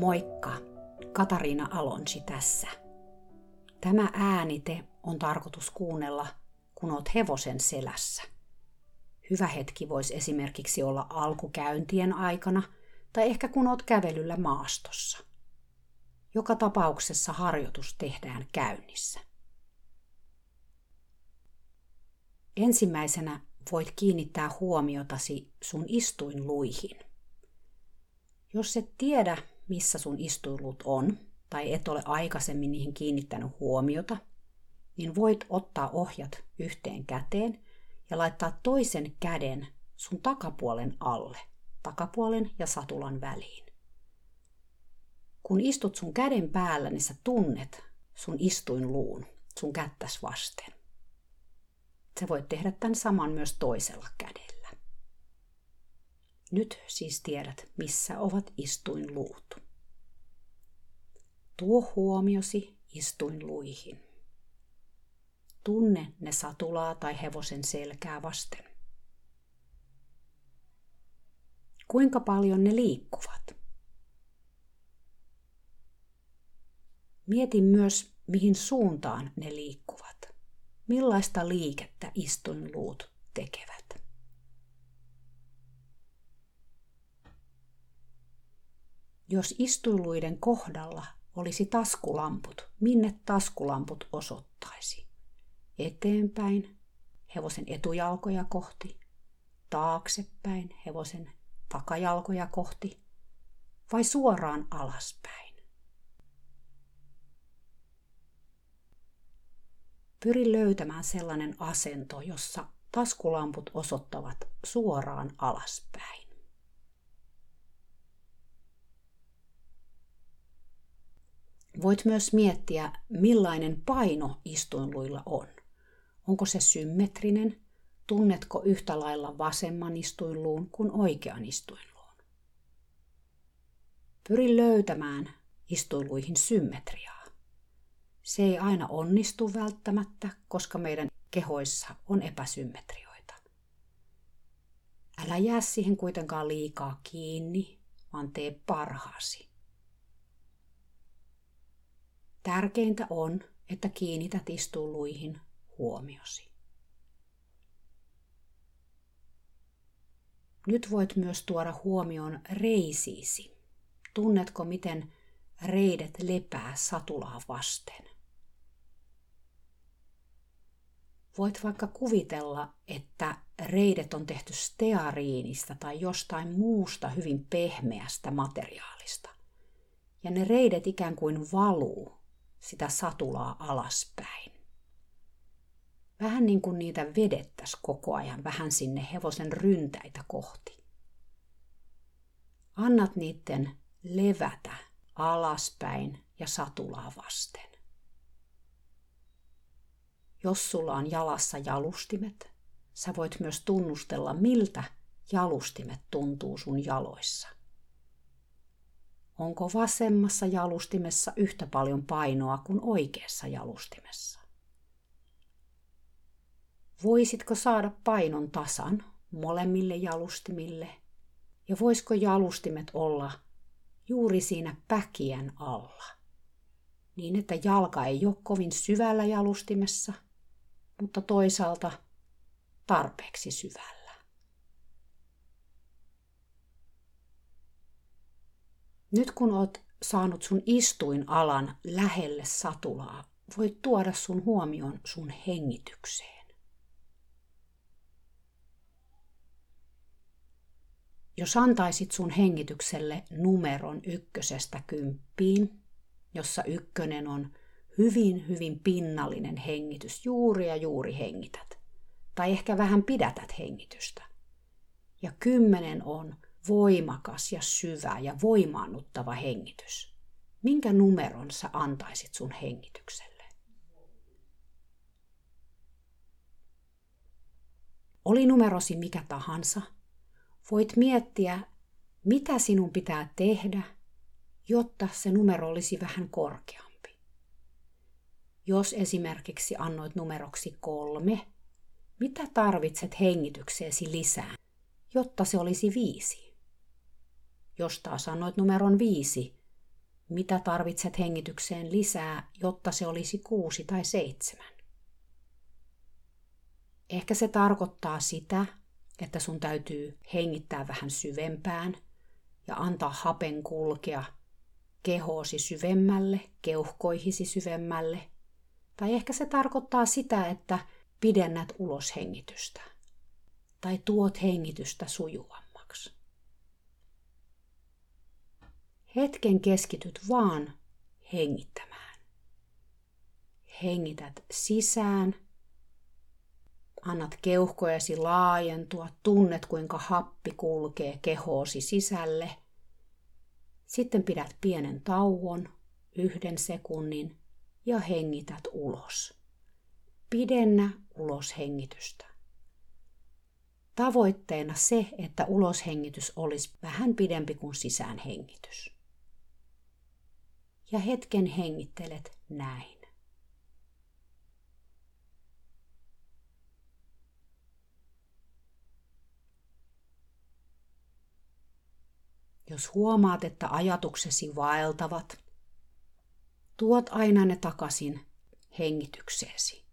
Moikka! Katariina Alonsi tässä. Tämä äänite on tarkoitus kuunnella, kun oot hevosen selässä. Hyvä hetki voisi esimerkiksi olla alkukäyntien aikana tai ehkä kun oot kävelyllä maastossa. Joka tapauksessa harjoitus tehdään käynnissä. Ensimmäisenä voit kiinnittää huomiotasi sun istuinluihin. Jos et tiedä, missä sun istuilut on, tai et ole aikaisemmin niihin kiinnittänyt huomiota, niin voit ottaa ohjat yhteen käteen ja laittaa toisen käden sun takapuolen alle, takapuolen ja satulan väliin. Kun istut sun käden päällä, niin sä tunnet sun istuinluun sun kättäs vasten. Sä voit tehdä tämän saman myös toisella kädellä. Nyt siis tiedät, missä ovat istuinluut. Tuo huomiosi istuinluihin. Tunne ne satulaa tai hevosen selkää vasten. Kuinka paljon ne liikkuvat? Mieti myös, mihin suuntaan ne liikkuvat. Millaista liikettä istuinluut tekevät. Jos istuiluiden kohdalla olisi taskulamput, minne taskulamput osoittaisi? Eteenpäin, hevosen etujalkoja kohti, taaksepäin, hevosen takajalkoja kohti vai suoraan alaspäin? Pyri löytämään sellainen asento, jossa taskulamput osoittavat suoraan alaspäin. Voit myös miettiä, millainen paino istuinluilla on. Onko se symmetrinen? Tunnetko yhtä lailla vasemman istuinluun kuin oikean istuinluun? Pyri löytämään istuinluihin symmetriaa. Se ei aina onnistu välttämättä, koska meidän kehoissa on epäsymmetrioita. Älä jää siihen kuitenkaan liikaa kiinni, vaan tee parhaasi. Tärkeintä on, että kiinnität istuuluihin huomiosi. Nyt voit myös tuoda huomioon reisiisi. Tunnetko, miten reidet lepää satulaa vasten? Voit vaikka kuvitella, että reidet on tehty steariinista tai jostain muusta hyvin pehmeästä materiaalista. Ja ne reidet ikään kuin valuu sitä satulaa alaspäin. Vähän niin kuin niitä vedettäisi koko ajan vähän sinne hevosen ryntäitä kohti. Annat niiden levätä alaspäin ja satulaa vasten. Jos sulla on jalassa jalustimet, sä voit myös tunnustella, miltä jalustimet tuntuu sun jaloissa. Onko vasemmassa jalustimessa yhtä paljon painoa kuin oikeassa jalustimessa? Voisitko saada painon tasan molemmille jalustimille? Ja voisiko jalustimet olla juuri siinä päkien alla? Niin, että jalka ei ole kovin syvällä jalustimessa, mutta toisaalta tarpeeksi syvällä. Nyt kun oot saanut sun istuinalan lähelle satulaa, voit tuoda sun huomion sun hengitykseen. Jos antaisit sun hengitykselle numeron ykkösestä kymppiin, jossa ykkönen on hyvin, hyvin pinnallinen hengitys, juuri ja juuri hengität, tai ehkä vähän pidätät hengitystä. Ja kymmenen on voimakas ja syvä ja voimaannuttava hengitys. Minkä numeron sä antaisit sun hengitykselle? Oli numerosi mikä tahansa, voit miettiä, mitä sinun pitää tehdä, jotta se numero olisi vähän korkeampi. Jos esimerkiksi annoit numeroksi kolme, mitä tarvitset hengitykseesi lisää, jotta se olisi viisi? Jos taas sanoit numeron viisi, mitä tarvitset hengitykseen lisää, jotta se olisi kuusi tai seitsemän. Ehkä se tarkoittaa sitä, että sun täytyy hengittää vähän syvempään ja antaa hapen kulkea kehoosi syvemmälle, keuhkoihisi syvemmälle. Tai ehkä se tarkoittaa sitä, että pidennät ulos hengitystä tai tuot hengitystä sujuvammaksi. Hetken keskityt vaan hengittämään. Hengität sisään Annat keuhkojesi laajentua, tunnet kuinka happi kulkee kehoosi sisälle. Sitten pidät pienen tauon, yhden sekunnin, ja hengität ulos. Pidennä uloshengitystä. Tavoitteena se, että uloshengitys olisi vähän pidempi kuin sisäänhengitys. Ja hetken hengittelet näin. Jos huomaat, että ajatuksesi vaeltavat, tuot aina ne takaisin hengitykseesi.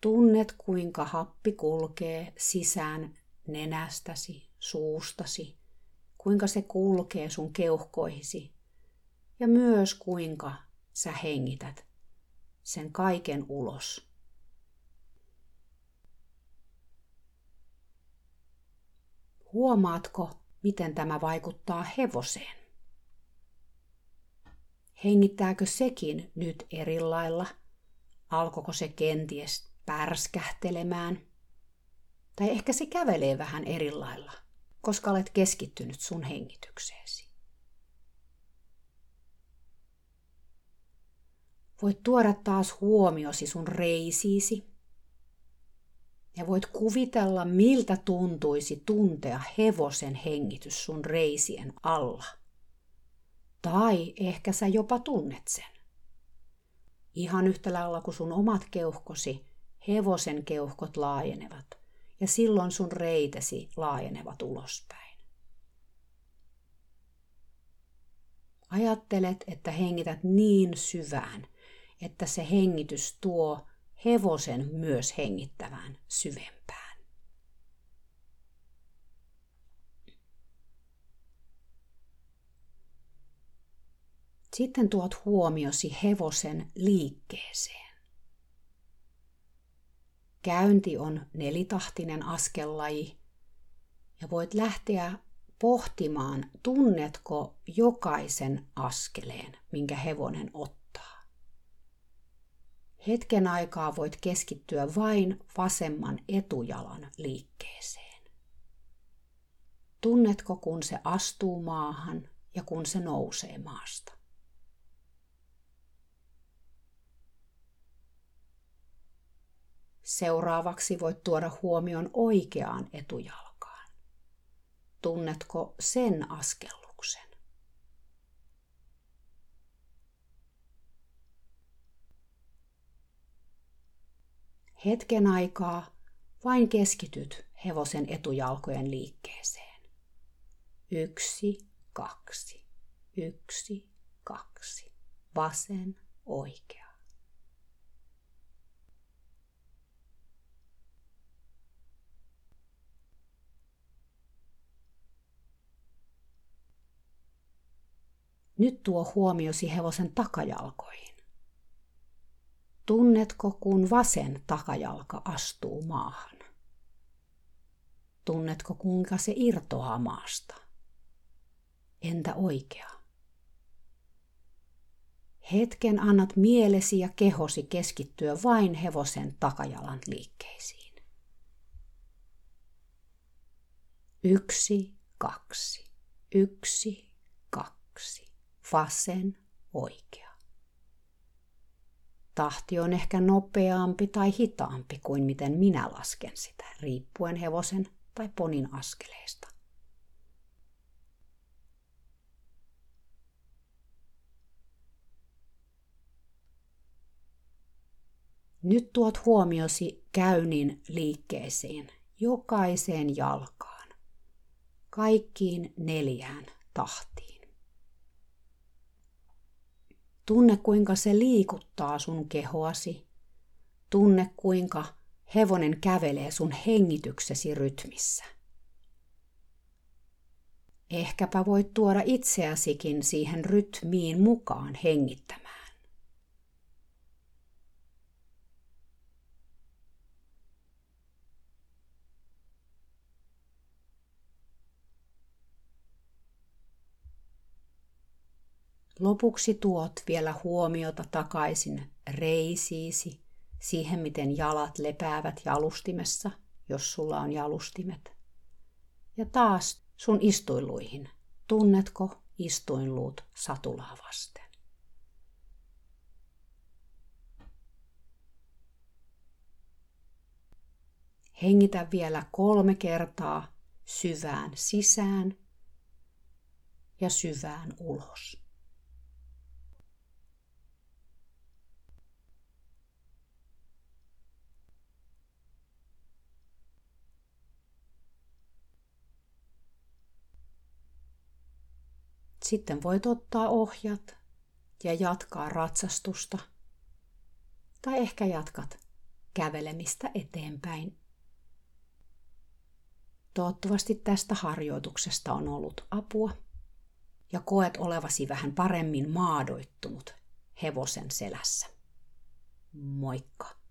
Tunnet, kuinka happi kulkee sisään nenästäsi, suustasi, kuinka se kulkee sun keuhkoihisi ja myös kuinka sä hengität sen kaiken ulos. Huomaatko, miten tämä vaikuttaa hevoseen. Hengittääkö sekin nyt eri lailla? Alkoiko se kenties pärskähtelemään? Tai ehkä se kävelee vähän eri lailla, koska olet keskittynyt sun hengitykseesi. Voit tuoda taas huomiosi sun reisiisi ja voit kuvitella, miltä tuntuisi tuntea hevosen hengitys sun reisien alla. Tai ehkä sä jopa tunnet sen. Ihan yhtä lailla kuin sun omat keuhkosi, hevosen keuhkot laajenevat ja silloin sun reitesi laajenevat ulospäin. Ajattelet, että hengität niin syvään, että se hengitys tuo hevosen myös hengittävään syvempään. Sitten tuot huomiosi hevosen liikkeeseen. Käynti on nelitahtinen askellaji ja voit lähteä pohtimaan, tunnetko jokaisen askeleen, minkä hevonen ottaa. Hetken aikaa voit keskittyä vain vasemman etujalan liikkeeseen. Tunnetko, kun se astuu maahan ja kun se nousee maasta? Seuraavaksi voit tuoda huomion oikeaan etujalkaan. Tunnetko sen askelun? Hetken aikaa vain keskityt hevosen etujalkojen liikkeeseen. Yksi, kaksi, yksi, kaksi. Vasen, oikea. Nyt tuo huomiosi hevosen takajalkoihin. Tunnetko, kun vasen takajalka astuu maahan? Tunnetko, kuinka se irtoaa maasta? Entä oikea? Hetken annat mielesi ja kehosi keskittyä vain hevosen takajalan liikkeisiin. Yksi, kaksi. Yksi, kaksi. Vasen, oikea. Tahti on ehkä nopeampi tai hitaampi kuin miten minä lasken sitä, riippuen hevosen tai ponin askeleista. Nyt tuot huomiosi käynnin liikkeeseen, jokaiseen jalkaan, kaikkiin neljään tahtiin. Tunne, kuinka se liikuttaa sun kehoasi. Tunne, kuinka hevonen kävelee sun hengityksesi rytmissä. Ehkäpä voit tuoda itseäsikin siihen rytmiin mukaan hengittämään. Lopuksi tuot vielä huomiota takaisin reisiisi, siihen miten jalat lepäävät jalustimessa, jos sulla on jalustimet. Ja taas sun istuinluihin. Tunnetko istuinluut satulaa vasten? Hengitä vielä kolme kertaa syvään sisään ja syvään ulos. Sitten voit ottaa ohjat ja jatkaa ratsastusta. Tai ehkä jatkat kävelemistä eteenpäin. Toivottavasti tästä harjoituksesta on ollut apua ja koet olevasi vähän paremmin maadoittunut hevosen selässä. Moikka!